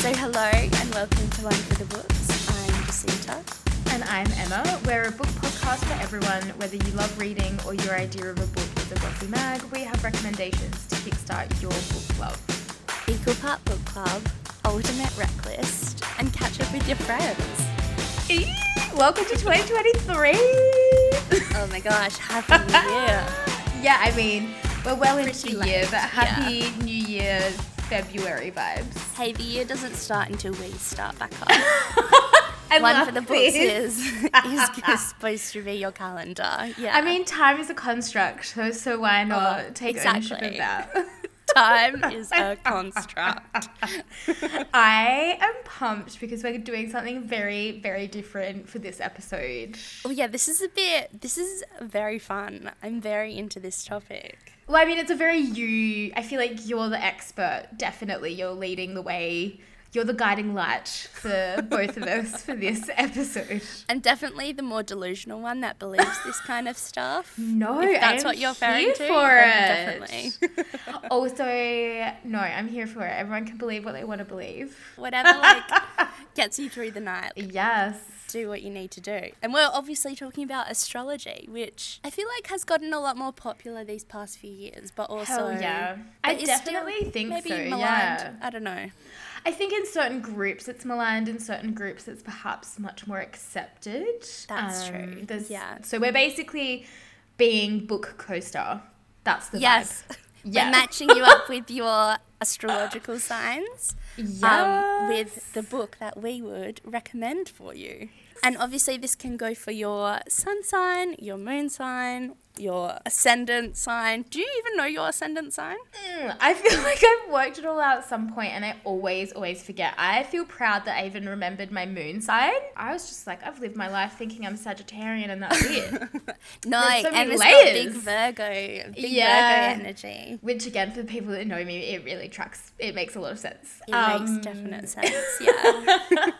So, hello and welcome to One for the Books. I'm Jacinta. And I'm Emma. We're a book podcast for everyone, whether you love reading or your idea of a book is a glossy mag. We have recommendations to kickstart your book love. Equal Part Book Club, Ultimate Rec List, and catch up with your friends. Eee, welcome to 2023. Oh my gosh, Happy New Year! yeah, I mean, we're well into the year, but happy New Year's February vibes. Hey, the year doesn't start until we start back up. One for the this. books is, is supposed to be your calendar. Yeah. I mean, time is a construct, so, so why not Oh, take ownership of that? time is a construct. I am pumped because we're doing something very, very different for this episode. Oh yeah, this is a bit. This is very fun. I'm very into this topic. Well, I mean, it's a very you. I feel like you're the expert. Definitely, you're leading the way. You're the guiding light for both of us for this episode. And definitely the more delusional one that believes this kind of stuff. No, If that's I'm what you're referring here to, for it. definitely. Also, no, I'm here for it. Everyone can believe what they want to believe. Whatever like gets you through the night. Yes. Do what you need to do. And we're obviously talking about astrology, which I feel like has gotten a lot more popular these past few years, but also Hell yeah. I definitely think maybe so. maligned. Yeah. I don't know. I think in certain groups it's maligned, in certain groups it's perhaps much more accepted. Um, That's true. there's- Yeah. So we're basically being book coaster. That's the Yes. vibe. We're Yeah. matching you up with your astrological signs. Yes. um, with the book that we would recommend for you. And obviously, this can go for your sun sign, your moon sign, your ascendant sign. Do you even know your ascendant sign? Mm, I feel like I've worked it all out at some point and I always, always forget. I feel proud that I even remembered my moon sign. I was just like, I've lived my life thinking I'm Sagittarian and that's it. No, so many Emma's got big. Virgo, big Yeah. Virgo energy. Which again, for the people that know me, it really tracks. It makes a lot of sense. It Um, makes definite sense, yeah.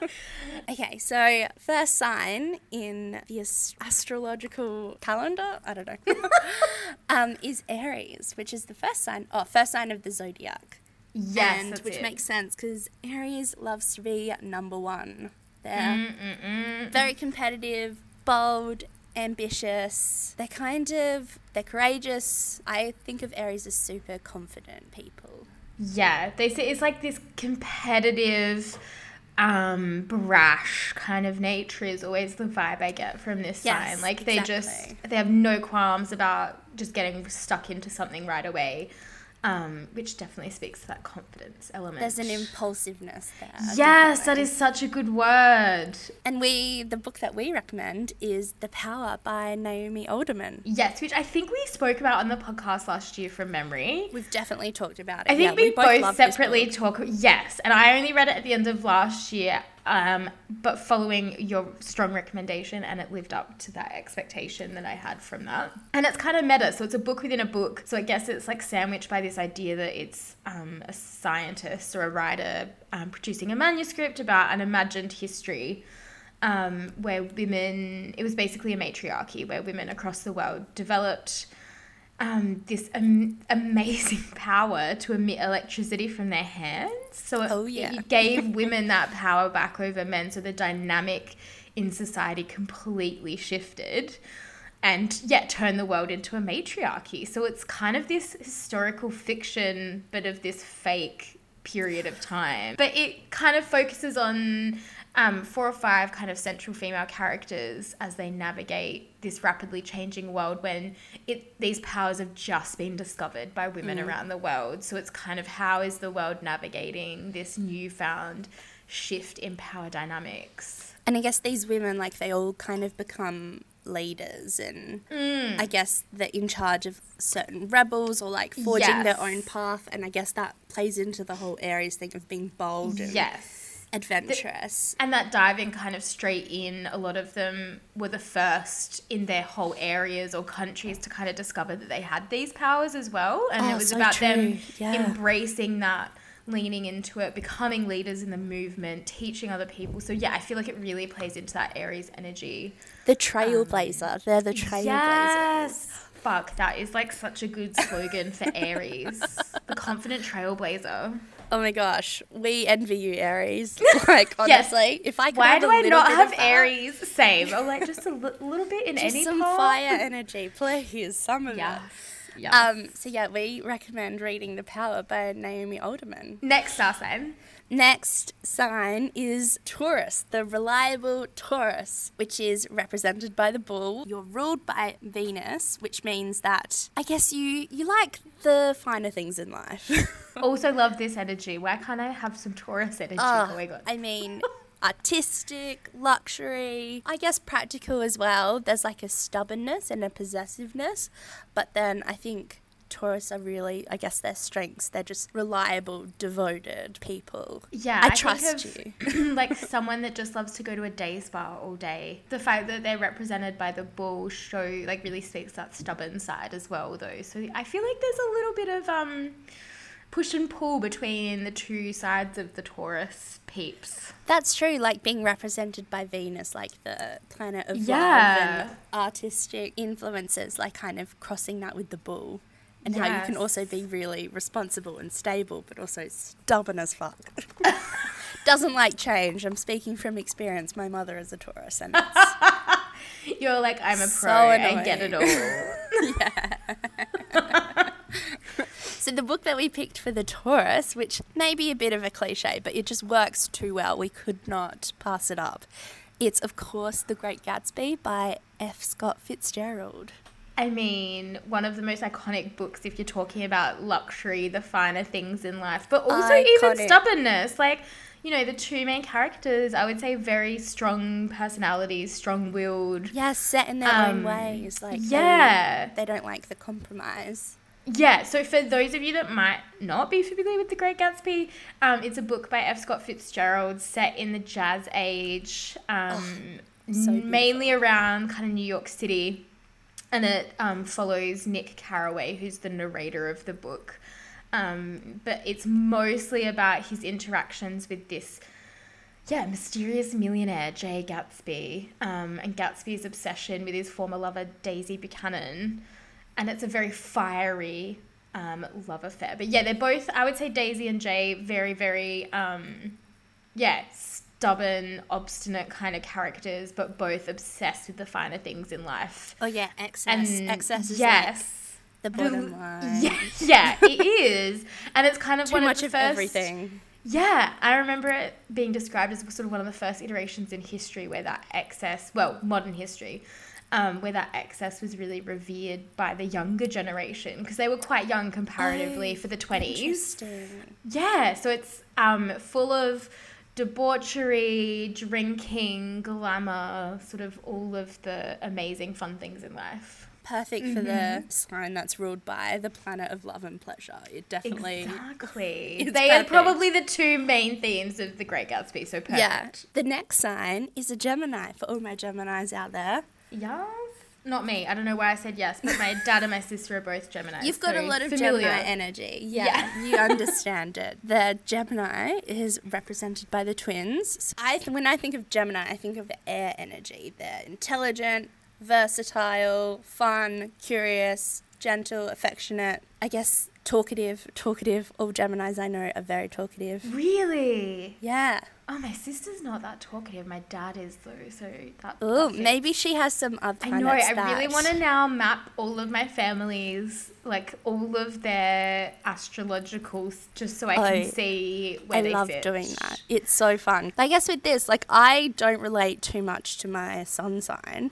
okay, so first sign in the astrological calendar, I don't know, um, is Aries, which is the first sign, oh, first sign of the zodiac. Yes, and which it. makes sense because Aries loves to be number one. They're Mm-mm-mm. very competitive, bold, ambitious. They're kind of they're courageous. I think of Aries as super confident people. Yeah, they say it's like this competitive, um, brash kind of nature is always the vibe I get from this Yes, sign. Like they just they have no qualms about just getting stuck into something right away, um, which definitely speaks to that confidence element. There's an impulsiveness there. Yes, that definitely. is such a good word. And we the book that we recommend is The Power by Naomi Alderman. Yes, which I think we spoke about on the podcast last year from memory. We've definitely talked about it. I think Yeah, we, both, love this separately talk. Yes, and I only read it at the end of last year, um, but following your strong recommendation, and it lived up to that expectation that I had from that. And it's kind of meta, so it's a book within a book. So I guess it's like sandwiched by this idea that it's um, a scientist or a writer um, producing a manuscript about an imagined history. Um, where women, it was basically a matriarchy where women across the world developed um, this am- amazing power to emit electricity from their hands. So it, Oh, yeah. it gave women that power back over men. So the dynamic in society completely shifted and yet turned the world into a matriarchy. So it's kind of this historical fiction, but of this fake period of time. But it kind of focuses on um, four or five kind of central female characters as they navigate this rapidly changing world when it these powers have just been discovered by women around the world. So it's kind of how is the world navigating this newfound shift in power dynamics. And I guess these women, like, they all kind of become leaders and Mm. I guess they're in charge of certain rebels or like forging their own path. And I guess that plays into the whole Aries thing of being bold and Yes. Adventurous. And that diving kind of straight in, a lot of them were the first in their whole areas or countries to kind of discover that they had these powers as well. And Oh, it was so about them. Yeah. embracing that, leaning into it, becoming leaders in the movement, teaching other people. So, yeah, I feel like it really plays into that Aries energy. The trailblazer. Um, They're the trailblazers. Yes. Fuck, that is like such a good slogan for Aries. the confident trailblazer. Oh my gosh, we envy you, Aries. Like Yes. honestly, if I could Why have do I not have Aries? Same. Or like just a little bit in just any some part. fire energy, please, some of Yes. it. Yes. Um, so yeah, we recommend reading The Power by Naomi Alderman. Next star sign. Next sign is Taurus, the reliable Taurus, which is represented by the bull. You're ruled by Venus, which means that I guess you you like the finer things in life. Also love this energy. Why can't I have some Taurus energy Oh, ah, going on? I mean, artistic, luxury, I guess practical as well. There's like a stubbornness and a possessiveness, but then I think Taurus are really, I guess, their strengths. They're just reliable, devoted people. Yeah, I, think trust you. like someone that just loves to go to a day spa all day. The fact that they're represented by the bull show like really speaks that stubborn side as well, though. So I feel like there's a little bit of um push and pull between the two sides of the Taurus peeps. That's true, like being represented by Venus, like the planet of love Yeah. and artistic influences, like kind of crossing that with the bull. And how you can also be really responsible and stable, but also stubborn as fuck. Doesn't like change. I'm speaking from experience. My mother is a Taurus, and You're like I'm a pro. So I get it all. Yeah. so the book that we picked for the Taurus, which may be a bit of a cliche, but it just works too well. We could not pass it up. It's of course The Great Gatsby by F. Scott Fitzgerald. I mean, one of the most iconic books if you're talking about luxury, the finer things in life, but also even stubbornness. Like, you know, the two main characters, I would say very strong personalities, strong willed. Yeah, set in their Um, own ways. Like yeah. they, don't like the compromise. Yeah, so for those of you that might not be familiar with The Great Gatsby, um, it's a book by F. Scott Fitzgerald set in the jazz age, um, so mainly around kind of New York City. And it um, follows Nick Carraway, who's the narrator of the book. Um, but it's mostly about his interactions with this, yeah, mysterious millionaire, Jay Gatsby, um, and Gatsby's obsession with his former lover, Daisy Buchanan. And it's a very fiery um, love affair. But yeah, they're both, I would say Daisy and Jay, very, very, um, yeah, stubborn, obstinate kind of characters, but both obsessed with the finer things in life. Oh yeah, excess. And excess is yes. like the bottom line. Yeah, yeah, it is, and it's kind of Too one much of the of first, everything. Yeah, I remember it being described as sort of one of the first iterations in history where that excess, well, modern history, um, where that excess was really revered by the younger generation because they were quite young comparatively Oh, for the twenties. Interesting. Yeah, so it's um, full of debauchery, drinking, glamour, sort of all of the amazing fun things in life. Perfect for Mm-hmm. the sign that's ruled by the planet of love and pleasure. It definitely. Exactly. It's They are probably the two main themes of The Great Gatsby, so perfect. Yeah. The next sign is a Gemini for all my Geminis out there. Yes. Not me. I don't know why I said yes, but my dad and my sister are both Gemini. You've got a lot of Gemini energy. Yeah, Yeah. you understand it. The Gemini is represented by the twins. I th- when I think of Gemini, I think of air energy. They're intelligent, versatile, fun, curious, gentle, affectionate. I guess talkative, talkative. All Geminis I know are very talkative. Really? Yeah. Oh, my sister's not that talkative. My dad is though, so that. Oh, maybe she has some other I know. I really want to now map all of my families, like all of their astrologicals, just so I Oh, can see where I they love doing that. It's so fun. I guess with this, like, I don't relate too much to my sun sign,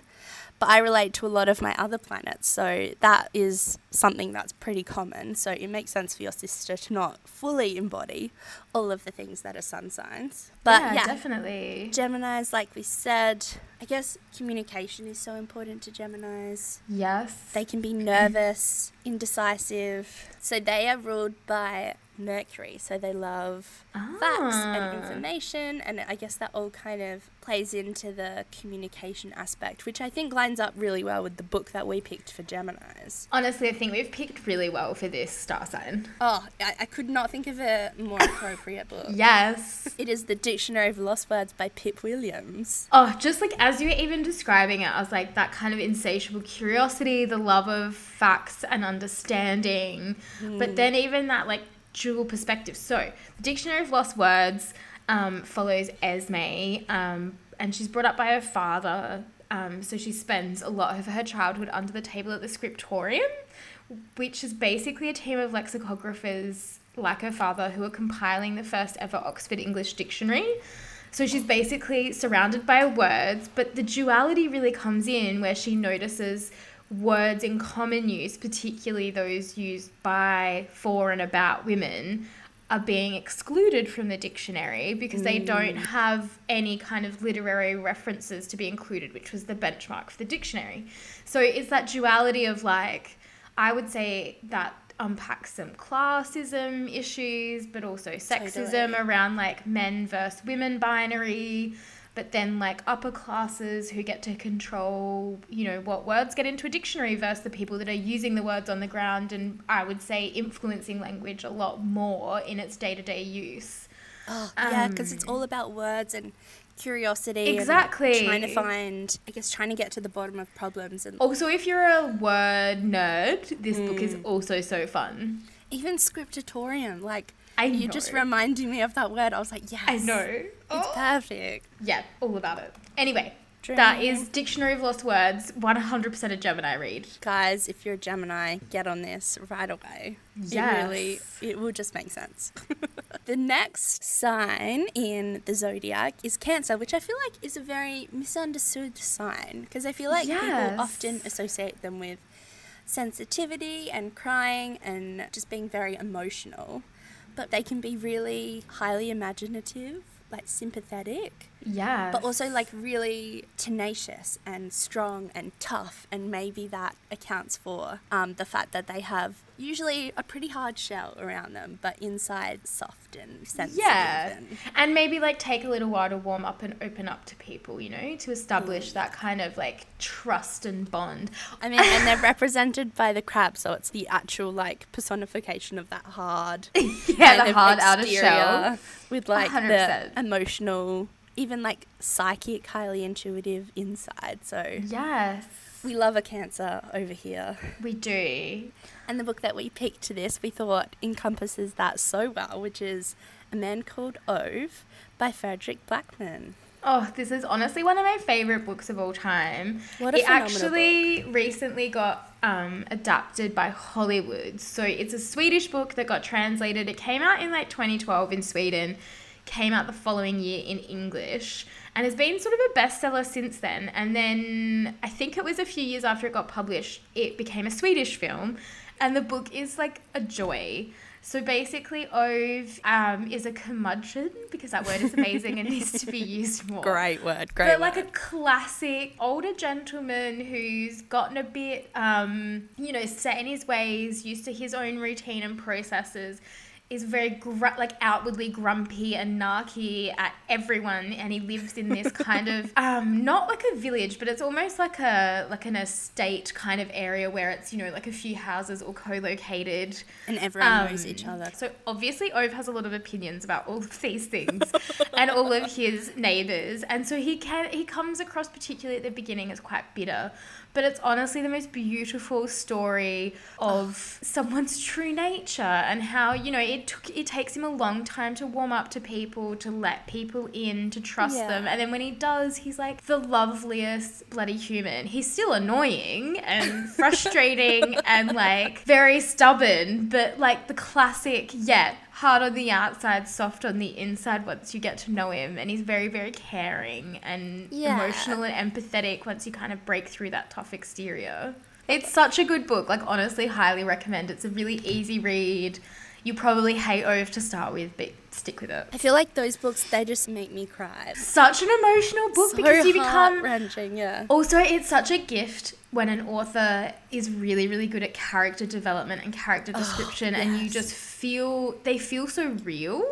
but I relate to a lot of my other planets. So that is something that's pretty common. So it makes sense for your sister to not fully embody all of the things that are sun signs. But yeah, yeah, definitely. Geminis, like we said, I guess communication is so important to Geminis. Yes. They can be nervous, indecisive. So they are ruled by Mercury. So they love facts and Ah. information. And I guess that all kind of plays into the communication aspect, which I think lines up really well with the book that we picked for Geminis. Honestly, I think we've picked really well for this star sign. Oh, I, I could not think of a more appropriate book. Yes. It is The Dictionary of Lost Words by Pip Williams. Oh, just like as you were even describing it, I was like that kind of insatiable curiosity, the love of facts and understanding, but then even that like dual perspectives. So, the Dictionary of Lost Words um, follows Esme, um, and she's brought up by her father. Um, so, she spends a lot of her childhood under the table at the scriptorium, which is basically a team of lexicographers like her father who are compiling the first ever Oxford English Dictionary. So she's basically surrounded by words, but the duality really comes in where she notices words in common use, particularly those used by, for, and about women, are being excluded from the dictionary because they don't mm. have any kind of literary references to be included, which was the benchmark for the dictionary. So it's that duality of like, I would say that unpacks some classism issues, but also sexism Totally. around like men versus women binary. But then, like upper classes who get to control, you know, what words get into a dictionary versus the people that are using the words on the ground, and I would say influencing language a lot more in its day to day use. Oh, yeah, because it's um, all about words and curiosity. and Exactly. trying to find, I guess, trying to get to the bottom of problems and Also, if you're a word nerd, this book is mm. also so fun. even scriptatorium. Like, I you just know. reminding me of that word. I was like, yes. I know. It's Oh. perfect. Yeah, all about it. Anyway, that is Dictionary of Lost Words, 100% a Gemini read. Guys, if you're a Gemini, get on this right away. Yes. It really, it will just make sense. the next sign in the zodiac is Cancer, which I feel like is a very misunderstood sign because I feel like Yes. people often associate them with sensitivity and crying and just being very emotional. But they can be really highly imaginative, like sympathetic Yeah. but also like really tenacious and strong and tough and maybe that accounts for um, the fact that they have usually a pretty hard shell around them but inside soft and sensitive Yeah. and And maybe like take a little while to warm up and open up to people, you know, to Mm. establish that kind of like trust and bond. I mean, and they're represented by the crab, so it's the actual like personification of that hard, yeah, the hard outer shell. with like 100%. the emotional, even like psychic, highly intuitive inside. So Yes, we love a Cancer over here. we do. And the book that we picked to this, we thought encompasses that so well, which is A Man Called Ove by Frederick Backman. Oh, this is honestly one of my favorite books of all time. What a it actually recently got um, adapted by Hollywood. So it's a Swedish book that got translated. It came out in like 2012 in Sweden, came out the following year in English, and has been sort of a bestseller since then. And then I think it was a few years after it got published, it became a Swedish film, and the book is like a joy. So basically, Ove um, is a curmudgeon because that word is amazing and needs to be used more. Great word, great But like word. a classic older gentleman who's gotten a bit, um, you know, set in his ways, used to his own routine and processes, is very gr- like outwardly grumpy and narky at everyone, and he lives in this kind of um, not like a village, but it's almost like a like an estate kind of area where it's you know like a few houses all co-located. and everyone knows each Um, other. So obviously, Ove has a lot of opinions about all of these things and all of his neighbors, and so he can he comes across particularly at the beginning as quite bitter, but it's honestly the most beautiful story of oh. someone's true nature and how you know it took it takes him a long time to warm up to people, to let people in, to trust Yeah. them, and then when he does, he's like the loveliest bloody human. He's still annoying and frustrating and like very stubborn, but like the classic, yeah, hard on the outside, soft on the inside once you get to know him. And he's very, very caring and Yeah. emotional and empathetic once you kind of break through that tough exterior. It's such a good book. Like, honestly, highly recommend. It's a really easy read. You probably hate Ove to start with, but stick with it. I feel like those books, they just make me cry. Such an emotional book so because you become heart-wrenching, yeah. Also, it's such a gift when an author is really, really good at character development and character oh, description, and you just feel they feel so real.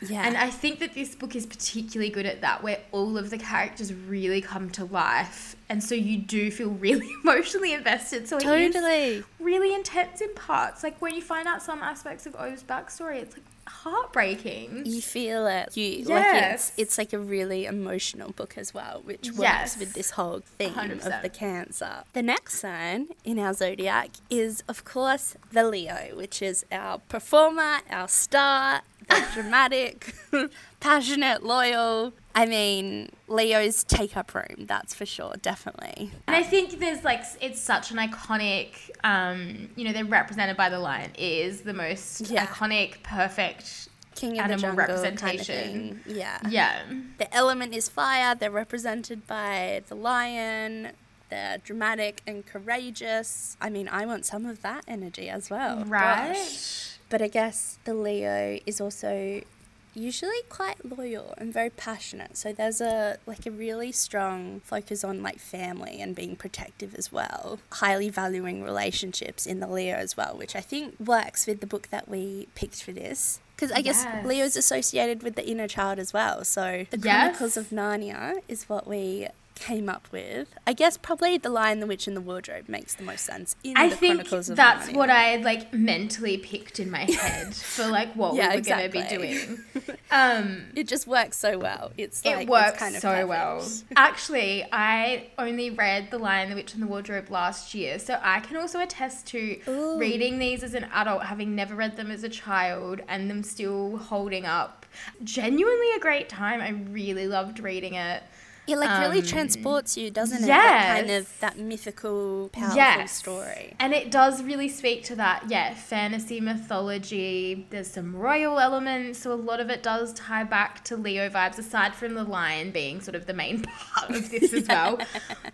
Yeah. And I think that this book is particularly good at that, where all of the characters really come to life and so you do feel really emotionally invested. So Totally. really intense in parts. Like when you find out some aspects of Ove's backstory, it's like heartbreaking. You feel it. You like Yes. it's it's like a really emotional book as well, which works Yes. with this whole theme of 100%. the cancer. The next sign in our zodiac is of course the Leo, which is our performer, our star, the dramatic, passionate, loyal. I mean, Leos take up room, that's for sure, definitely. And I think there's like it's such an iconic, um, you know, they're represented by the lion It is the most Yeah. iconic, perfect. King of Animal the jungle Kind of representation. Yeah. Yeah, The element is fire. They're represented by the lion. They're dramatic and courageous. I mean, I want some of that energy as well. right. Gosh. But I guess the Leo is also usually quite loyal and very passionate. So there's a like a really strong focus on like family and being protective as well. Highly valuing relationships in the Leo as well, which I think works with the book that we picked for this. Because I guess Yes. Leo's associated with the inner child as well. So the Yes. Chronicles of Narnia is what we came up with. I guess probably The Lion, the Witch, and the Wardrobe makes the most sense in I the think Chronicles of that's Narnia. what I like mentally picked in my head for like what Yeah, we were going to be doing. Um, It just works so well. It's like, it it's works kind of so perfect. well. Actually, I only read The Lion, the Witch, and the Wardrobe last year, so I can also attest to Ooh. reading these as an adult, having never read them as a child, and them still holding up. Genuinely a great time. I really loved reading it. It like really Um, transports you, doesn't it? That kind of that mythical, powerful Yes. story. And it does really speak to that, yeah, fantasy mythology. There's some royal elements, so a lot of it does tie back to Leo vibes, aside from the lion being sort of the main part of this as well.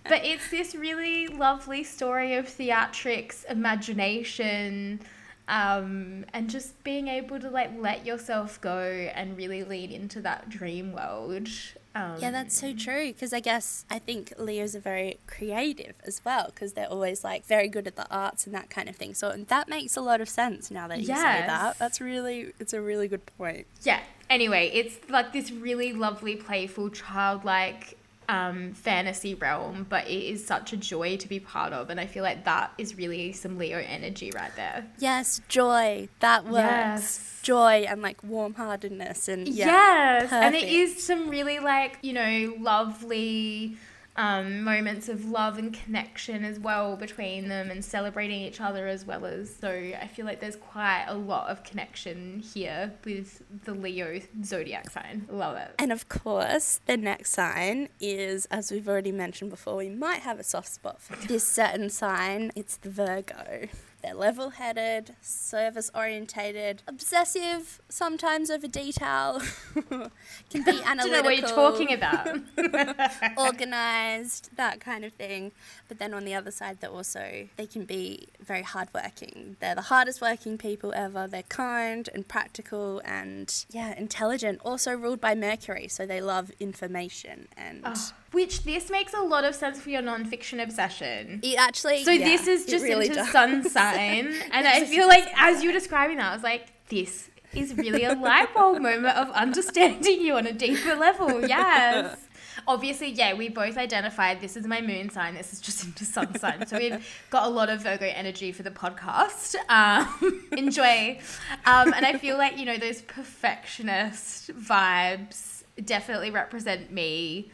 But it's this really lovely story of theatrics, imagination, um, and just being able to like let yourself go and really lean into that dream world. Um, Yeah, that's so true. Because I guess I think Leos are very creative as well. Because they're always like very good at the arts and that kind of thing. So that makes a lot of sense now that you say that. That's really, it's a really good point. yeah anyway it's like this really lovely playful childlike um, fantasy realm but it is such a joy to be part of and i feel like that is really some leo energy right there Yes, joy. That works. Yes. Joy and like warm heartedness and yeah. yes and it is some really like you know lovely um, moments of love and connection as well between them and celebrating each other as well as so i feel like there's quite a lot of connection here with the leo zodiac sign love it And of course, the next sign is, as we've already mentioned before, we might have a soft spot for this certain sign. It's the Virgo. They're level headed, service orientated, obsessive, sometimes over detail, can be I analytical. don't know what you're talking about. organized, that kind of thing. But then on the other side, they're also they can be very hardworking. They're the hardest working people ever. They're kind and practical and yeah, intelligent. Also ruled by Mercury, so they love information and Oh, which this makes a lot of sense for your non-fiction obsession. it actually. So yeah, this is just really into does. sun sign, and I feel like as you were describing that, I was like, this is really a light bulb moment of understanding you on a deeper level. Yes. Obviously, yeah, we both identified this is my moon sign. This is just into sun sign. So we've got a lot of Virgo energy for the podcast. Um, enjoy. Um, and I feel like, you know, those perfectionist vibes definitely represent me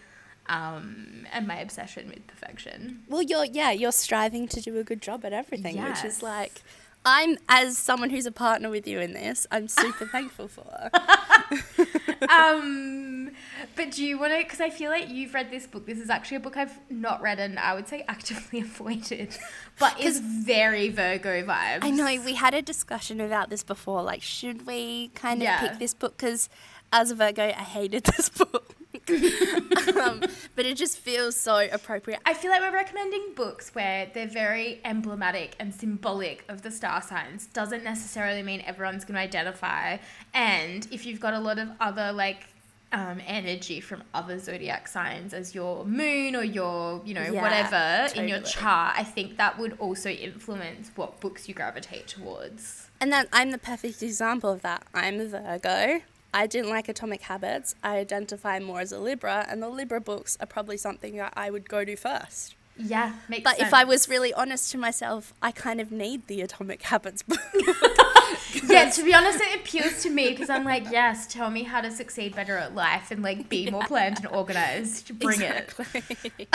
um, and my obsession with perfection. Well, you're yeah, you're striving to do a good job at everything, which is like. I'm, as someone who's a partner with you in this, I'm super thankful for. um, but do you want to? Because I feel like you've read this book. This is actually a book I've not read and I would say actively avoided, but it's very Virgo vibes. I know we had a discussion about this before. Like, should we kind of Yeah. pick this book? Because as a Virgo, I hated this book, um, but it just feels so appropriate. I feel like we're recommending books where they're very emblematic and symbolic of the star signs. Doesn't necessarily mean everyone's going to identify. And if you've got a lot of other like um, energy from other zodiac signs as your moon or your, you know, Yeah, whatever in your chart, I think that would also influence what books you gravitate towards. And that I'm the perfect example of that. I'm a Virgo. I didn't like Atomic Habits. I identify more as a Libra, and the Libra books are probably something that I would go to first. Yeah, makes But sense. if I was really honest to myself, I kind of need the Atomic Habits book. yeah, to be honest, it appeals to me because I'm like, yes, tell me how to succeed better at life and like be more planned and organized. Bring it.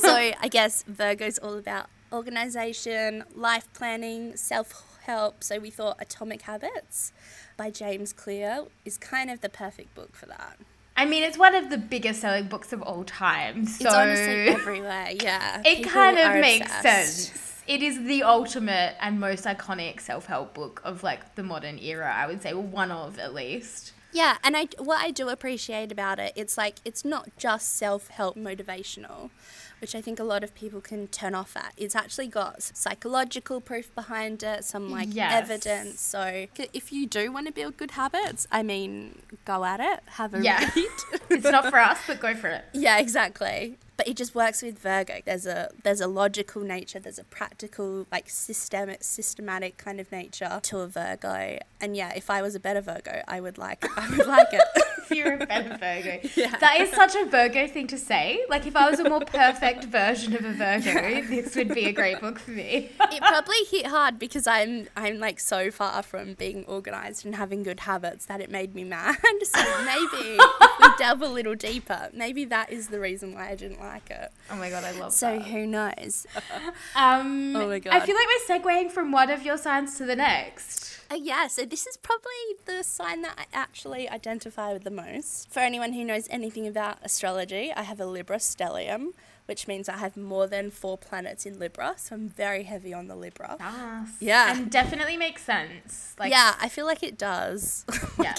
So I guess Virgo's all about organization, life planning, self help. So we thought Atomic Habits by James Clear is kind of the perfect book for that. I mean, it's one of the biggest selling books of all time. So It's honestly everywhere, yeah. it People kind of makes obsessed. sense. It is the ultimate and most iconic self help book of like the modern era, I would say, well, one of at least. Yeah, and I what I do appreciate about it, it's like it's not just self-help motivational, which I think a lot of people can turn off at. It's actually got psychological proof behind it, some like Yes. evidence. So if you do want to build good habits, I mean, go at it, have a Yeah. read. It's not for us, but go for it. yeah, exactly. But it just works with Virgo. There's a there's a logical nature, there's a practical, like systemic systematic kind of nature to a Virgo. And yeah, if I was a better Virgo, I would like I would like it. If you're a better Virgo. Yeah. That is such a Virgo thing to say. Like, if I was a more perfect version of a Virgo, this would be a great book for me. it probably hit hard because I'm I'm like so far from being organized and having good habits that it made me mad. So maybe if we delve a little deeper, maybe that is the reason why I didn't like it. Oh my god, I love So that. So who knows? Um, Oh my god. I feel like we're segueing from one of your signs to the next. Uh, yeah, so this is probably the sign that I actually identify with the most. For anyone who knows anything about astrology, I have a Libra stellium, which means I have more than four planets in Libra, so I'm very heavy on the Libra. Yeah. And definitely makes sense. Like, yeah, I feel like it does. Yeah.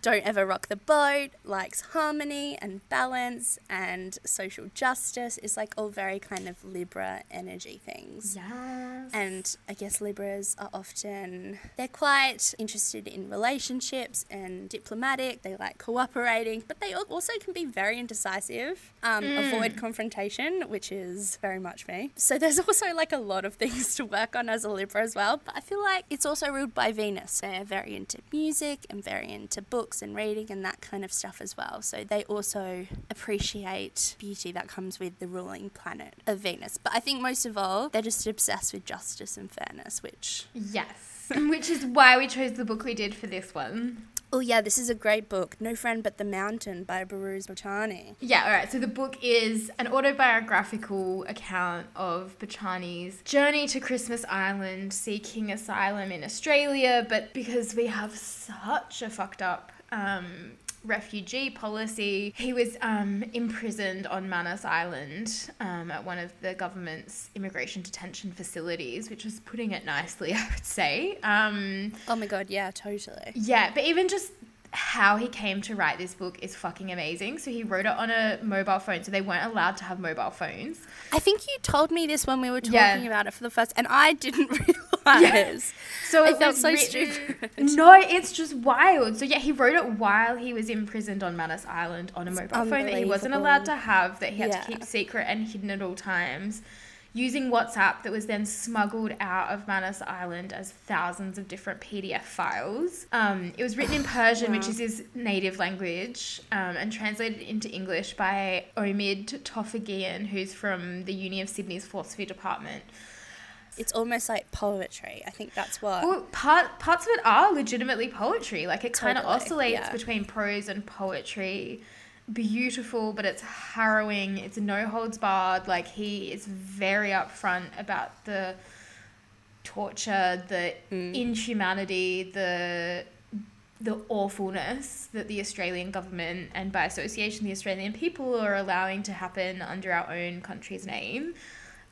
Don't ever rock the boat, likes harmony and balance and social justice is like all very kind of Libra energy things. Yes. And I guess Libras are often, they're quite interested in relationships and diplomatic. They like cooperating, but they also can be very indecisive, um, avoid confrontation, which is very much me. So there's also like a lot of things to work on as a Libra as well. But I feel like it's also ruled by Venus. They're very into music and very into books and reading and that kind of stuff as well. So they also appreciate beauty that comes with the ruling planet of Venus. But I think most of all, they're just obsessed with justice and fairness, which, yes. Which is why we chose the book we did for this one. Oh yeah, this is a great book, No Friend But the Mountain by Behrouz Boochani. Yeah, all right. So the book is an autobiographical account of Boochani's journey to Christmas Island, seeking asylum in Australia, but because we have such a fucked up um, refugee policy, he was um, imprisoned on Manus Island um, at one of the government's immigration detention facilities, which was putting it nicely, I would say. Um, Oh my god, yeah, totally. yeah, but even just how he came to write this book is fucking amazing. So he wrote it on a mobile phone, so they weren't allowed to have mobile phones. I think you told me this when we were talking Yeah. about it for the first, and I didn't realize. So I it felt so written- stupid. No, it's just wild. So yeah, he wrote it while he was imprisoned on Manus Island on a mobile phone that he wasn't allowed to have, that he had Yeah. to keep secret and hidden at all times. Using WhatsApp that was then smuggled out of Manus Island as thousands of different PDF files. Um, it was written in Persian, which is his native language, um, and translated into English by Omid Tofighian, who's from the Uni of Sydney's philosophy department. It's almost like poetry. I think that's what. Well, part, parts of it are legitimately poetry. Like it kind of oscillates yeah. between prose and poetry. Beautiful, but it's harrowing. It's no holds barred. Like he is very upfront about the torture, the Mm. inhumanity, the the awfulness that the Australian government and by association the Australian people are allowing to happen under our own country's name.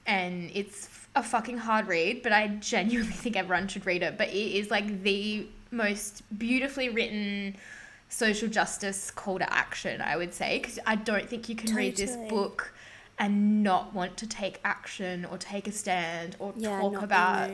And it's a fucking hard read, but I genuinely think everyone should read it. But it is like the most beautifully written social justice call to action, I would say, because I don't think you can read this book and not want to take action or take a stand or yeah, talk about.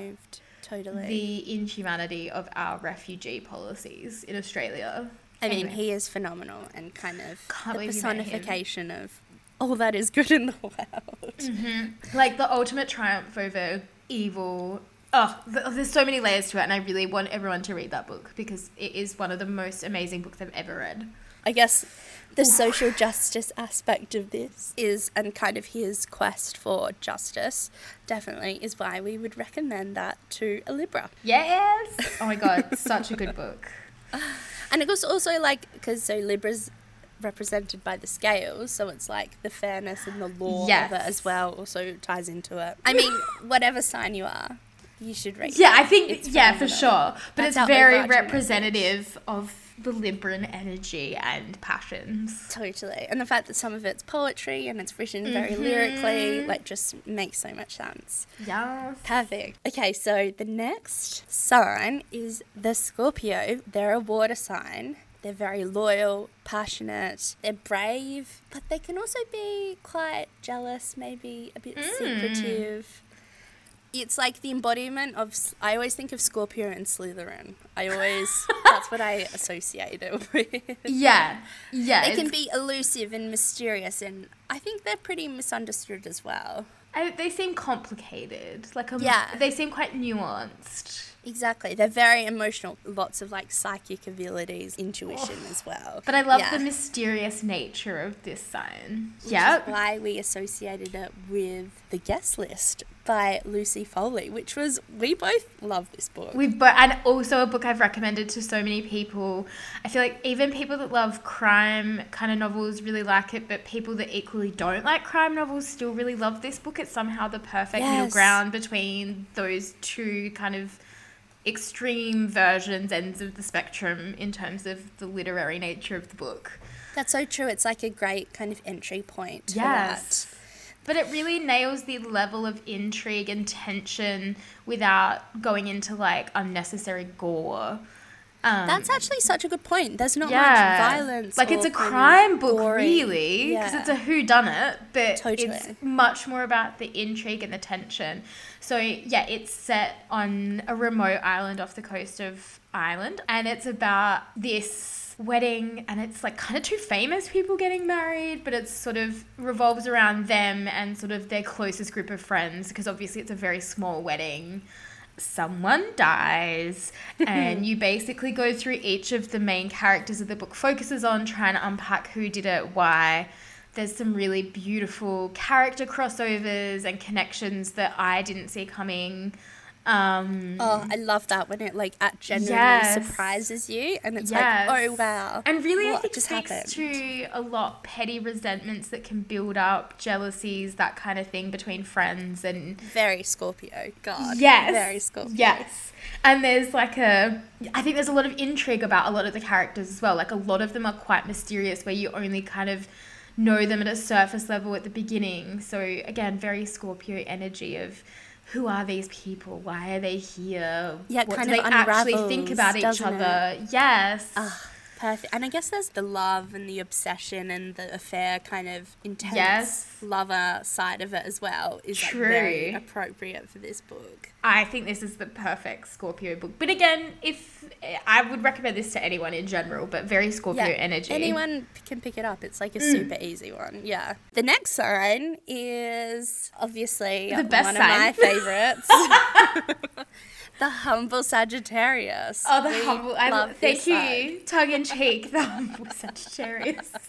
Totally. the inhumanity of our refugee policies in Australia. I mean, he is phenomenal and kind of Can't the believe you met him. personification of all that is good in the world. Mm-hmm. Like the ultimate triumph over evil oh, there's so many layers to it, and I really want everyone to read that book because it is one of the most amazing books I've ever read. I guess the social justice aspect of this is, and kind of his quest for justice, definitely is why we would recommend that to a Libra. Yes. Oh my god, such a good book. And it was also like, because so Libra's represented by the scales, so it's like the fairness and the law Yes. of it as well also ties into it. I mean, whatever sign you are, you should read Yeah. I think It's yeah for sure. But That's it's very representative of the Libran energy and passions. Totally. And the fact that some of it's poetry and it's written very Mm-hmm. lyrically, like, just makes so much sense. Yes. Perfect. Okay, so the next sign is the Scorpio. They're a water sign. They're very loyal, passionate, they're brave, but they can also be quite jealous, maybe a bit hmm. secretive. It's like the embodiment of. I always think of Scorpio and Slytherin. I always. that's what I associate it with. Yeah. Yeah. They can be elusive and mysterious, and I think they're pretty misunderstood as well. I, they seem complicated. Like a, Yeah. they seem quite nuanced. Exactly. They're very emotional. Lots of like psychic abilities, intuition oh. as well. But I love Yeah. the mysterious nature of this sign. Yep. why we associated it with The Guest List by Lucy Foley, which was, we both love this book. We've but and also a book I've recommended to so many people. I feel like even people that love crime kind of novels really like it, but people that equally don't like crime novels still really love this book. It's somehow the perfect middle ground between those two kind of extreme versions, ends of the spectrum in terms of the literary nature of the book. That's so true. It's like a great kind of entry point. Yes. But it really nails the level of intrigue and tension without going into like unnecessary gore. Um. That's actually such a good point. There's not yeah. much violence. Like it's a crime book, gory- really, because Yeah. it's a who done it, but Totally. it's much more about the intrigue and the tension. So yeah, it's set on a remote island off the coast of Ireland, and it's about this wedding and it's like kind of two famous people getting married but it sort of revolves around them and sort of their closest group of friends because obviously it's a very small wedding. Someone dies and you basically go through each of the main characters that the book focuses on trying to unpack who did it why there's some really beautiful character crossovers and connections that i didn't see coming um Oh, I love that when it like at genuinely Yes. surprises you and it's Yes. like, oh wow. And really, I think just speaks happened? to a lot petty resentments that can build up, jealousies, that kind of thing between friends and Very Scorpio. God. yes, Very Scorpio. Yes, and there's like a, I think there's a lot of intrigue about a lot of the characters as well. Like a lot of them are quite mysterious, where you only kind of know them at a surface level at the beginning. So again, very Scorpio energy of. Who are these people? Why are they here? Yeah, what kind do of they actually think about each other? Yes. Ah, perfect. And I guess there's the love and the obsession and the affair kind of intense Yes. lover side of it as well is like very True. appropriate for this book. I think this is the perfect Scorpio book. But again, if I would recommend this to anyone in general, but very Scorpio energy. Anyone can pick it up. It's Mm. like a super easy one. Yeah. The next sign is obviously The best one of my favorites. the humble Sagittarius. Oh, the We humble! I thank you, sign. tongue in cheek. The humble Sagittarius.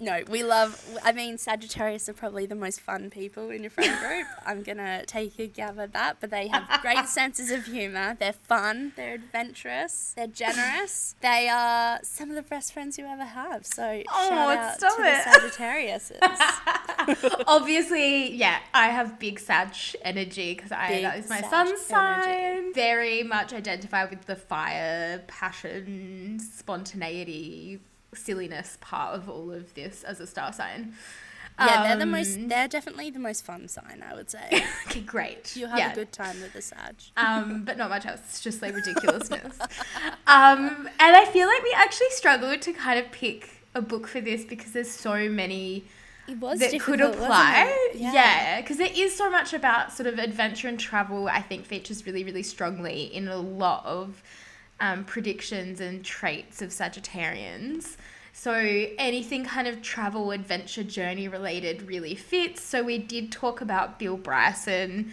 No, we love. I mean, Sagittarius are probably the most fun people in your friend group. I'm gonna take a gab at that, but they have great senses of humor. They're fun. They're adventurous. They're generous. They are some of the best friends you ever have. So Oh, shout out to it. the Sagittariuses. Obviously, yeah, I have big Sag energy because I that is my sun energy. Very much identify with the fire, passion, spontaneity, silliness part of all of this as a star sign. yeah, they're the most. Um, They're definitely the most fun sign. I would say. Okay, great. You have Yeah. a good time with the Sag. um, but not much else. It's just like ridiculousness. um, and I feel like we actually struggled to kind of pick a book for this because there's so many It was that could apply. it? Yeah, because there is so much about sort of adventure and travel. I think features really, really strongly in a lot of um, predictions and traits of Sagittarians. So anything kind of travel, adventure, journey related really fits. So we did talk about Bill Bryson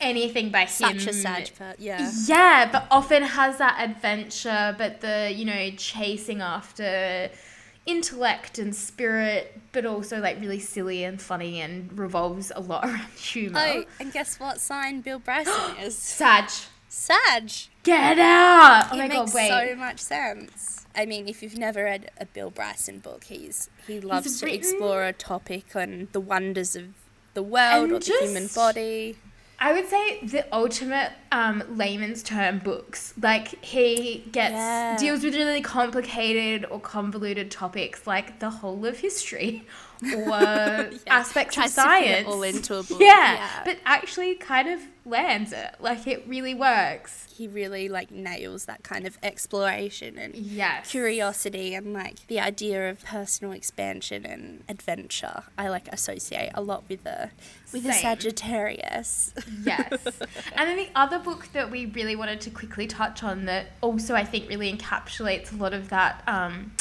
anything by him. Such a Sag, but yeah. Yeah, but often has that adventure, but the, you know, chasing after intellect and spirit, but also like really silly and funny and revolves a lot around humor. Oh, and guess what sign Bill Bryson is? Sag. Sag. Get out! Oh it my makes god, wait. so much sense. I mean, if you've never read a Bill Bryson book, he's he loves to written- explore a topic on the wonders of the world And or the human body. I would say the ultimate um, layman's term books. Like he gets Yeah. deals with really complicated or convoluted topics like the whole of history or aspects Tries of science. all into a book, Yeah, yeah. but actually kind of lands it. Like it really works. He really like nails that kind of exploration and Yes. curiosity and like the idea of personal expansion and adventure. I like associate a lot with the with Same. Sagittarius. Yes. and then the other book that we really wanted to quickly touch on that also I think really encapsulates a lot of that um,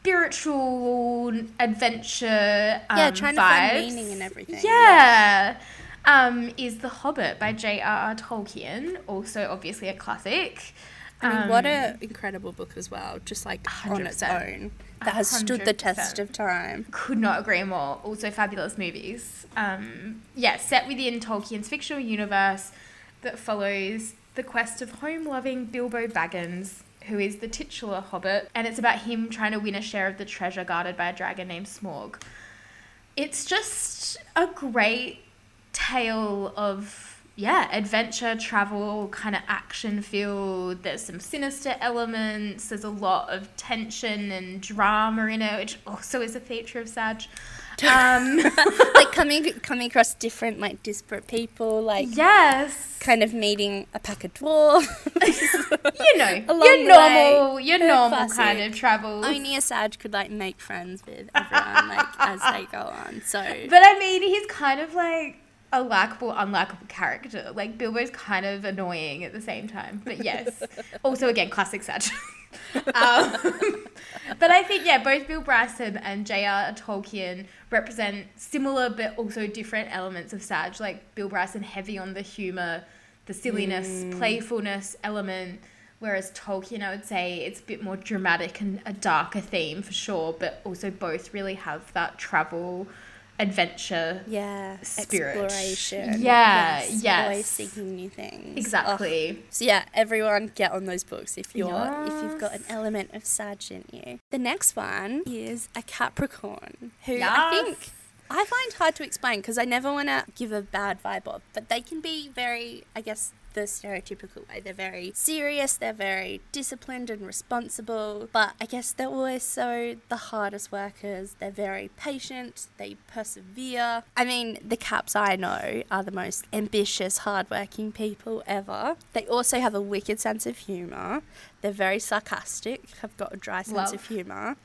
spiritual adventure um, yeah, trying to find meaning in everything. Yeah. Um, is The Hobbit by J.R.R. Tolkien, also obviously a classic. I mean, what Um, an incredible book as well, just like on its own. That has stood the test of time. could not agree more. Also, fabulous movies. Um, yeah, set within Tolkien's fictional universe that follows the quest of home loving Bilbo Baggins, who is the titular hobbit, and it's about him trying to win a share of the treasure guarded by a dragon named Smaug. It's just a great tale of yeah, adventure, travel, kind of action filled. There's some sinister elements. There's a lot of tension and drama in it, which also is a feature of Sag. Um, like coming coming across different like disparate people, like yes, kind of meeting a pack of dwarves. you know, your normal, way. your normal classic. kind of travel. Only a Sag could like make friends with everyone like as they go on. So But I mean, he's kind of like a likable, unlikable character. Like Bilbo's kind of annoying at the same time. But yes, also again, classic Sag. um, but I think yeah, both Bill Bryson and J.R. Tolkien represent similar but also different elements of Sag. Like Bill Bryson heavy on the humor, the silliness, playfulness element. Whereas Tolkien, I would say it's a bit more dramatic and a darker theme for sure, but also both really have that travel, adventure. yeah, Spirit. exploration. Yeah, yes, yes. Always seeking new things. Exactly. Oh. So yeah, everyone get on those books if you're if you've got an element of Sag in you. The next one is a Capricorn, who I think I find hard to explain because I never want to give a bad vibe of, but they can be very, I guess, the stereotypical way. They're very serious, they're very disciplined and responsible, but I guess they're also the hardest workers. They're very patient, they persevere. I mean, the Caps I know are the most ambitious, hardworking people ever. They also have a wicked sense of humour. They're very sarcastic, have got a dry sense Love. of humour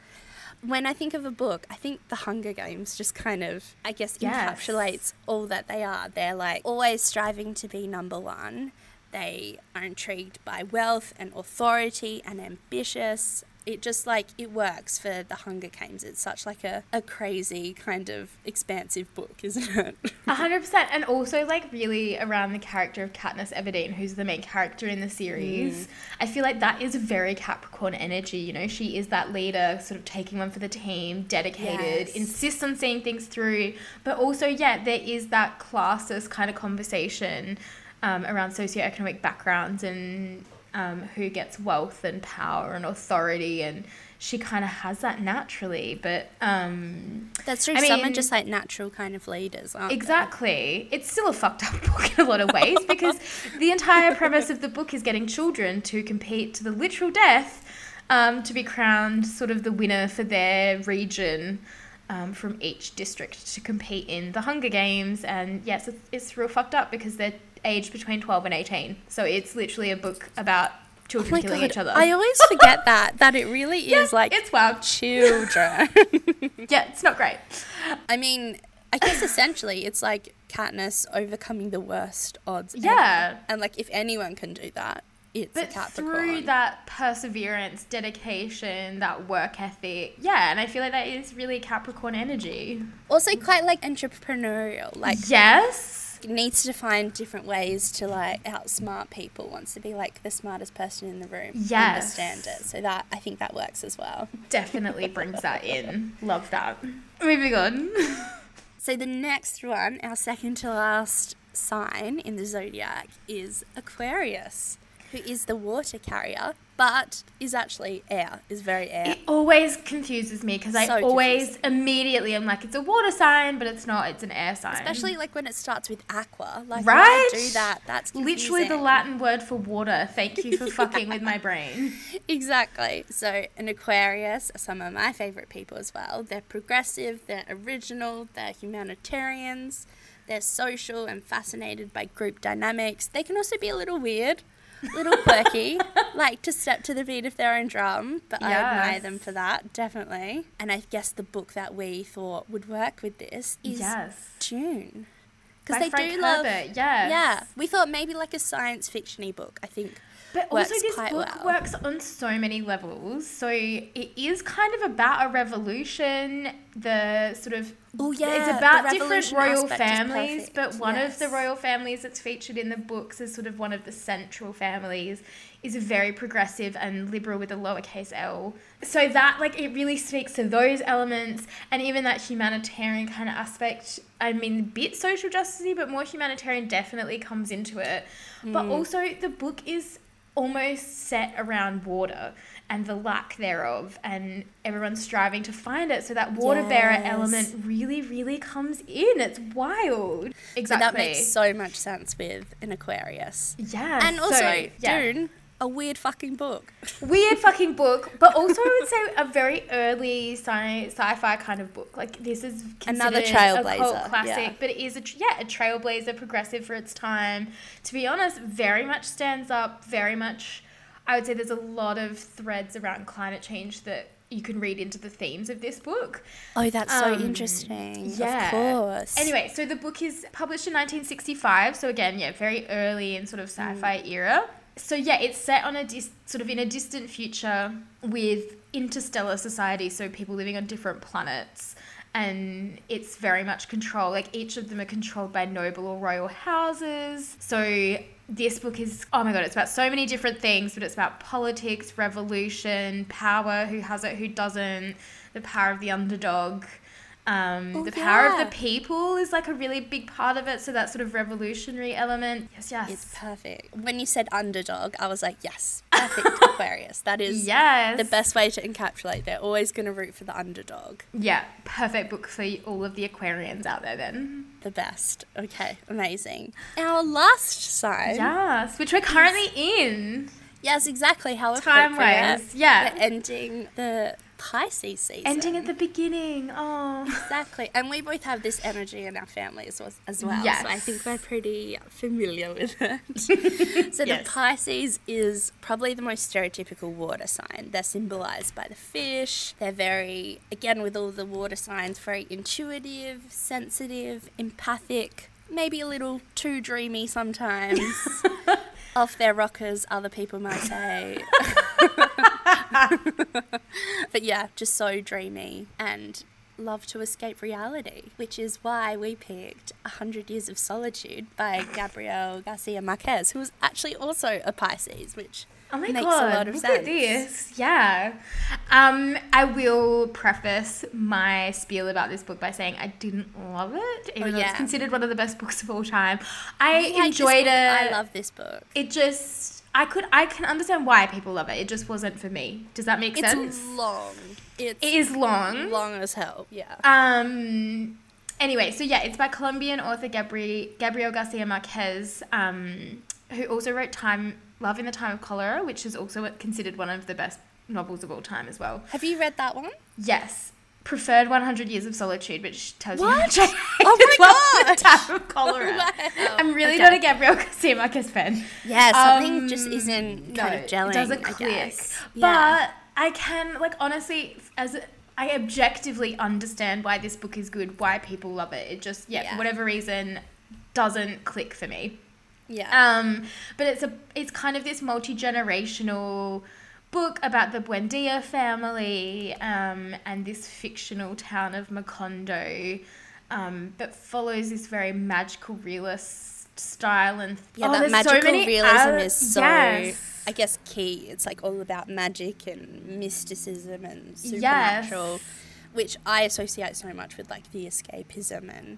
when I think of a book, I think The Hunger Games just kind of, I guess, Yes. encapsulates all that they are. They're like always striving to be number one. They are intrigued by wealth and authority and ambitious. It just like it works for The Hunger Games. It's such like a, a crazy kind of expansive book, isn't it? A hundred percent, and also like really around the character of Katniss Everdeen, who's the main character in the series. I feel like that is very Capricorn energy. You know, she is that leader, sort of taking one for the team, dedicated, Yes. insists on seeing things through, but also yeah, there is that classist kind of conversation um, around socioeconomic backgrounds and um, who gets wealth and power and authority and. She kind of has that naturally, but um, That's true. I Some are mean- just like natural kind of leaders, aren't they? Exactly. It's still a fucked up book in a lot of ways because the entire premise of the book is getting children to compete to the literal death um, to be crowned sort of the winner for their region um, from each district to compete in the Hunger Games. And yes, it's, it's real fucked up because they're aged between 12 and 18. So it's literally a book about Oh children my killing God, each other. I always forget that that it really is like it's wild. children. Yeah, it's not great. I mean, I guess essentially it's like Katniss overcoming the worst odds. ever. Yeah. And like if anyone can do that, it's a But through that perseverance, dedication, that work ethic, yeah, and I feel like that is really Capricorn energy. also quite like entrepreneurial. Like Yes. Needs to find different ways to like outsmart people. Wants to be like the smartest person in the room. Yes. Understand it. So that I think that works as well. Definitely brings that in. Love that. Moving on. So the next one, our second to last sign in the zodiac is Aquarius, who is the water carrier, but is actually air, is very air. It always confuses me because I always confusing. immediately am like, it's a water sign, but it's not. It's an air sign. Especially like when it starts with aqua. Like Right? do that? That's literally the. Latin word for water. Thank you for fucking with my brain. Exactly. So, an Aquarius are some of my favorite people as well. They're progressive, they're original, they're humanitarians, they're social and fascinated by group dynamics. They can also be a little weird, little quirky, like to step to the beat of their own drum, but I admire them for that, definitely. And I guess the book that we thought would work with this is yes. Dune. Because they Frank do love. Herbert, yes. Yeah, we thought maybe like a science fiction book, I think. But also, this book well. works on so many levels. So it is kind of about a revolution. The sort of Oh, yeah, it's about different royal families. But one of the royal families that's featured in the books is sort of one of the central families. Is very progressive and liberal with a lowercase l. So that like it really speaks to those elements and even that humanitarian kind of aspect. I mean, a bit social justicey, but more humanitarian definitely comes into it. But also the book is almost set around water and the lack thereof and everyone's striving to find it so that water bearer element really really comes in it's wild exactly that makes so much sense with an Aquarius. yeah and also, so, yeah. Dune, a weird fucking book. weird fucking book but also i would say a very early sci- sci-fi kind of book like this is Another considered a trailblazer, cult classic yeah. but it is a yeah a trailblazer progressive for its time to be honest very much stands up very much i would say there's a lot of threads around climate change that you can read into the themes of this book Oh, that's so Um, interesting. yeah. Of course. Anyway, so the book is published in 1965. So again, yeah, very early in sort of sci-fi era. So yeah, it's set on a dis- sort of in a distant future with interstellar society, so people living on different planets. And it's very much control. Like each of them are controlled by noble or royal houses. So this book is oh my god, it's about so many different things, but it's about politics, revolution, power, who has it, who doesn't, the power of the underdog. Um, Oh, the power of the people is like a really big part of it. So that sort of revolutionary element. Yes, yes. It's perfect. When you said underdog, I was like, yes, perfect Aquarius. That is yes. the best way to encapsulate. They're always going to root for the underdog. Yeah, perfect book for all of the Aquarians out there then. The best. Okay, amazing. Our last sign. Yes, which we're currently in. Yes, exactly. How Time wise, yeah. We're ending the Pisces season. Ending at the beginning. Oh. Exactly. And we both have this energy in our families as well. As well. Yes. So I think we're pretty familiar with it. so Yes. the Pisces is probably the most stereotypical water sign. They're symbolized by the fish. They're very, again, with all the water signs, very intuitive, sensitive, empathic, maybe a little too dreamy sometimes. Off their rockers, other people might say. but yeah, just so dreamy and love to escape reality, which is why we picked A Hundred Years of Solitude by Gabriel Garcia Marquez, who was actually also a Pisces, which Oh my makes god! a lot of look sense. at this. Yeah. Um, I will preface my spiel about this book by saying I didn't love it, even Oh, though yeah. it's considered one of the best books of all time. I this enjoyed it. I love this book. it. Just I could I can understand why people love it. It just wasn't for me. Does that make It's sense? It's long. It's It is long. long as hell. Yeah. Um. Anyway, so yeah, it's by Colombian author Gabri- Gabriel Garcia Marquez, um, who also wrote "Time Love in the Time of Cholera," which is also considered one of the best novels of all time as well. Have you read that one? Yes. Preferred 100 Years of Solitude, which tells you how What? I Oh my Love in the. Time of Cholera. Wow. I'm really Okay. not a Gabriel Garcia Marquez fan. Yeah, something Um, just isn't no, kind of gelling. It doesn't I click. Yeah. But I can, like, honestly, as a, I objectively understand why this book is good, why people love it. It just, yeah, Yeah. for whatever reason, doesn't click for me. Yeah. Um, but it's a it's kind of this multi generational book about the Buendia family um, and this fictional town of Macondo. um, but follows this very magical realist style and Yeah, oh, that magical many realism al- is so, yes. I guess, key. It's like all about magic and mysticism and Yes. supernatural, which I associate so much with like the escapism and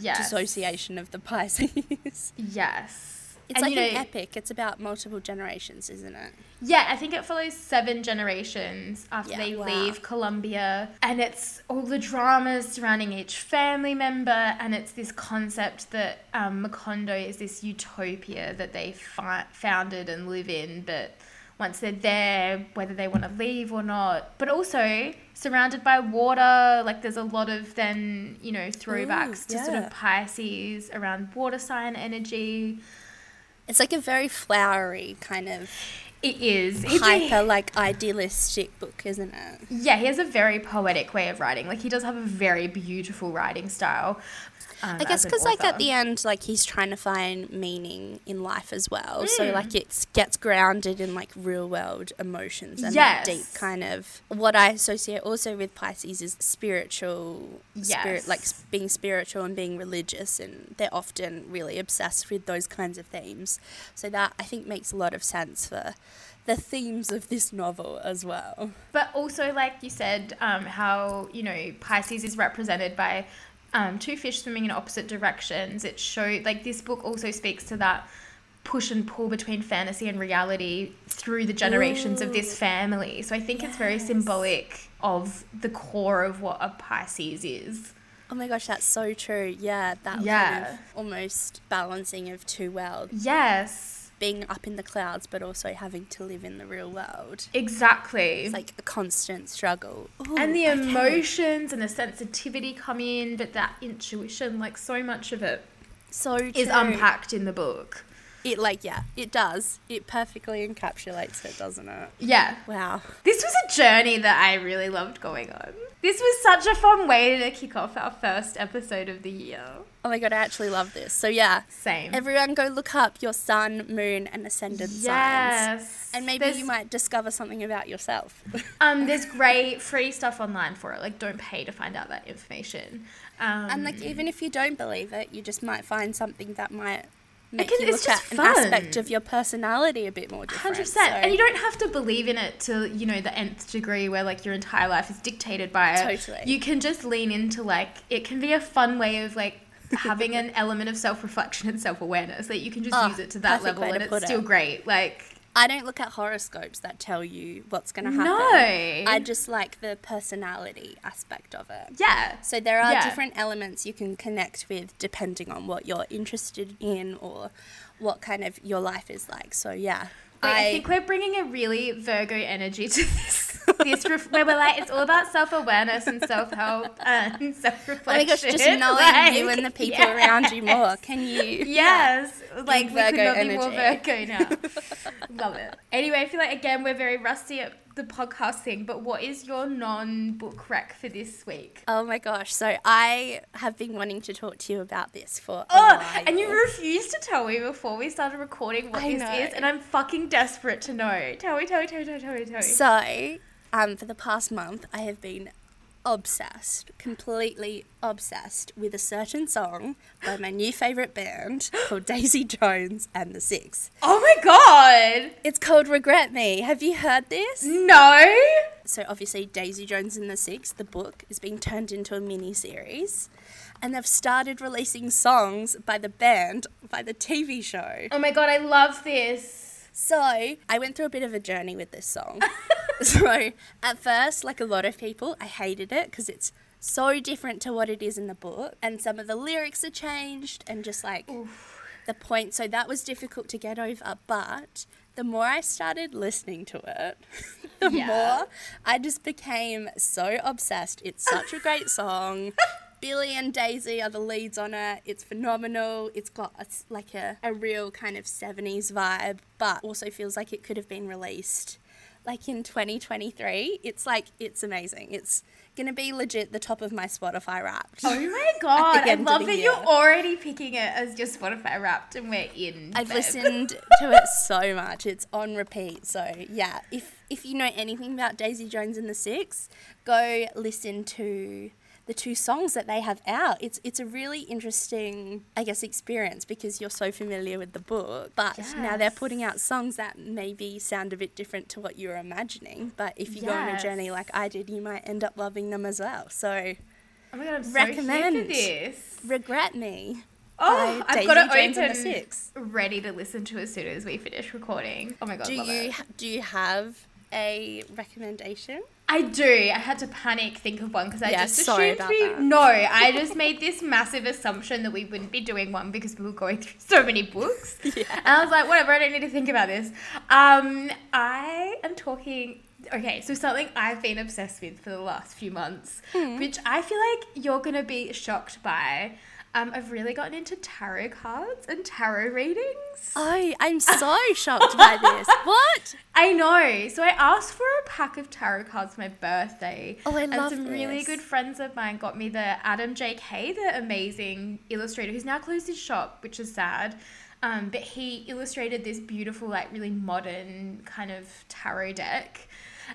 yes. dissociation of the Pisces. Yes. It's And, like you an epic. It's about multiple generations, isn't it? Yeah, I think it follows seven generations after Yeah, they wow. leave Colombia. And it's all the dramas surrounding each family member. And it's this concept that um, Macondo is this utopia that they fi- founded and live in. But once they're there, whether they want to leave or not. But also surrounded by water. Like there's a lot of then, you know, throwbacks to sort of Pisces around water sign energy. It's like a very flowery kind of It is. Hyper, like idealistic book, isn't it? Yeah, he has a very poetic way of writing. Like he does have a very beautiful writing style. Um, I guess because like at the end, like he's trying to find meaning in life as well. Mm. So like it gets grounded in like real world emotions and that deep kind of what I associate also with Pisces is spiritual, spirit like being spiritual and being religious, and they're often really obsessed with those kinds of themes. So that I think makes a lot of sense for the themes of this novel as well. But also, like you said, um, how you know Pisces is represented by um, two fish swimming in opposite directions. It show like this book also speaks to that push and pull between fantasy and reality through the generations of this family. So I think it's very symbolic of the core of what a Pisces is. Oh my gosh, that's so true. Yeah, that kind Yeah. of almost balancing of two worlds. Yes, being up in the clouds but also having to live in the real world. exactly. It's like a constant struggle. Ooh, and the okay. emotions and the sensitivity come in, but that intuition, like so much of it, so is unpacked in the book. It like yeah, it does. It perfectly encapsulates it, doesn't it? Yeah. Wow. This was a journey that I really loved going on. This was such a fun way to kick off our first episode of the year. Oh my god, I actually love this. So yeah, Same. everyone go look up your sun, moon, and ascendant signs. yes. And maybe There's- you might discover something about yourself. Um, there's great free stuff online for it. Like, don't pay to find out that information. Um, and like even if you don't believe it, you just might find something that might make can- you it's look at just an aspect of your personality a bit more. Hundred percent, So- and you don't have to believe in it to you know the nth degree, where like your entire life is dictated by it. Totally. You can just lean into like it can be a fun way of like having an element of self reflection and self awareness that you can just Oh, use it to that level, and it's still it. great. Like I don't look at horoscopes that tell you what's going to happen. no, I just like the personality aspect of it. yeah, So there are Yeah. different elements you can connect with depending on what you're interested in or what kind of your life is like. So yeah, Wait, I, think we're bringing a really Virgo energy to this. this ref- where we're like, it's all about self awareness and self help and self oh reflection. my gosh, just knowing you and the people around you more. Can you? Yes, like we could Virgo not be more energy. Virgo now. Love it. Anyway, I feel like again we're very rusty at the podcast thing, but what is your non-book rec for this week? Oh my gosh! So I have been wanting to talk to you about this for a Oh, while. and you refused to tell me before we started recording what I this know. is, and I'm fucking desperate to know. Tell me, tell me, tell me, tell me, tell me, tell me. So, um, for the past month, I have been obsessed, completely obsessed with a certain song by my new favorite band called Daisy Jones and the Six. oh my god! It's called Regret Me. Have you heard this? No. So, obviously, Daisy Jones and the Six, the book, is being turned into a mini series. And they've started releasing songs by the band, by the TV show. Oh my god, I love this. So I went through a bit of a journey with this song. so at first, like a lot of people, I hated it because it's so different to what it is in the book, and some of the lyrics are changed, and just like the point. So that was difficult to get over. But the more I started listening to it, the Yeah. more I just became so obsessed. It's such a great song. Billy and Daisy are the leads on it. It's phenomenal. It's got a, like a, a real kind of 70s vibe, but also feels like it could have been released like in 2023. It's like, it's amazing. It's going to be legit the top of my Spotify wrapped. Oh my god, I love that year. you're already picking it as your Spotify wrapped and we're in. I've Feb. listened to it so much. It's on repeat. So yeah, if if you know anything about Daisy Jones and the Six, go listen to the two songs that they have out. It's it's a really interesting, I guess, experience because you're so familiar with the book, but now they're putting out songs that maybe sound a bit different to what you were imagining. But if you go on a journey like I did, you might end up loving them as well. So Oh my god, I'm so Recommend. this. regret me. Oh, I've got it open, Six. ready to listen to as soon as we finish recording. Oh my god, Do you it. do you have a recommendation? I do. I had to panic think of one because I Yeah, just assumed we. that. No, I just made this massive assumption that we wouldn't be doing one because we were going through so many books. Yeah. And I was like, whatever, I don't need to think about this. Um, I am talking. Okay, so something I've been obsessed with for the last few months, Hmm. which I feel like you're gonna be shocked by. Um, I've really gotten into tarot cards and tarot readings. Oh, I'm so shocked by this. What? I know. So I asked for a pack of tarot cards for my birthday. Oh, I love and some really good friends of mine got me the Adam J. K, the amazing illustrator who's now closed his shop, which is sad. Um, but he illustrated this beautiful, like really modern kind of tarot deck.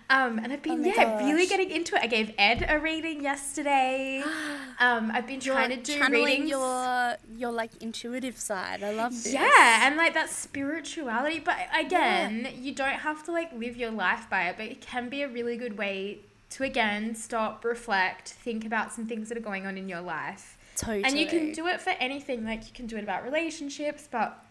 Um, and I've been Oh yeah really getting into it. I gave Ed a reading yesterday. Um, I've been trying to do channeling readings. your your like intuitive side. I love this. Yeah, and like that spirituality. But again, you don't have to like live your life by it, but it can be a really good way to again stop, reflect, think about some things that are going on in your life. totally. And you can do it for anything. Like you can do it about relationships, but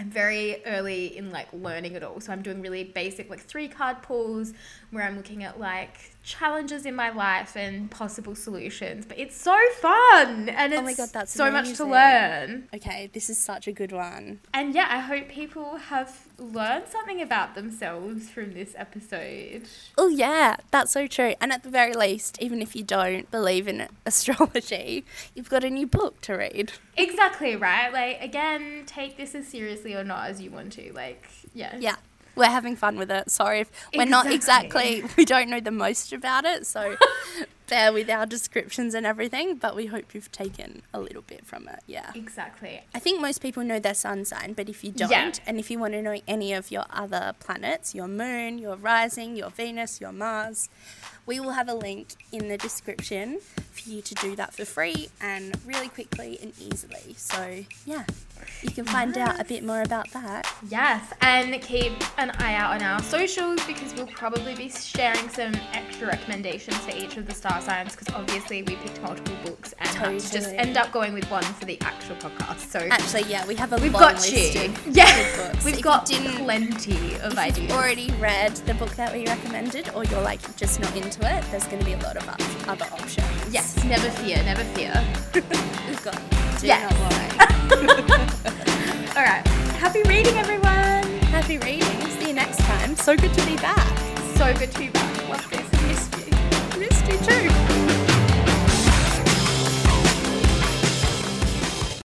I'm very early in like learning it all. So I'm doing really basic like three card pulls where I'm looking at like challenges in my life and possible solutions. But it's so fun and it's Oh my God, that's so much to learn. Okay, this is such a good one. And yeah, I hope people have learned something about themselves from this episode. Oh yeah, that's so true. And at the very least, even if you don't believe in astrology, you've got a new book to read. Exactly, right? Like, again, take this as seriously or not as you want to. Like, yeah. Yeah. We're having fun with it. Sorry if we're not Exactly. exactly, we don't know the most about it. So bear with our descriptions and everything, but we hope you've taken a little bit from it. Yeah. Exactly. I think most people know their sun sign, but if you don't, Yeah. and if you want to know any of your other planets, your moon, your rising, your Venus, your Mars, we will have a link in the description for you to do that for free and really quickly and easily. So, yeah, you can find out a bit more about that. Yes, and keep an eye out on our socials because we'll probably be sharing some extra recommendations for each of the star signs because obviously we picked multiple books and had to just end up going with one for the actual podcast. So Actually, yeah, we have a we've got list you. of Yeah, we've If got plenty of ideas. You've already read the book that we recommended, or you're like just not into it, there's going to be a lot of other options. Yes, never fear, never fear. we've got. Do Yes. All right, happy reading, everyone. Happy reading. See you next time. So good to be back. So good to be back. Love this. Missed you. Missed you too.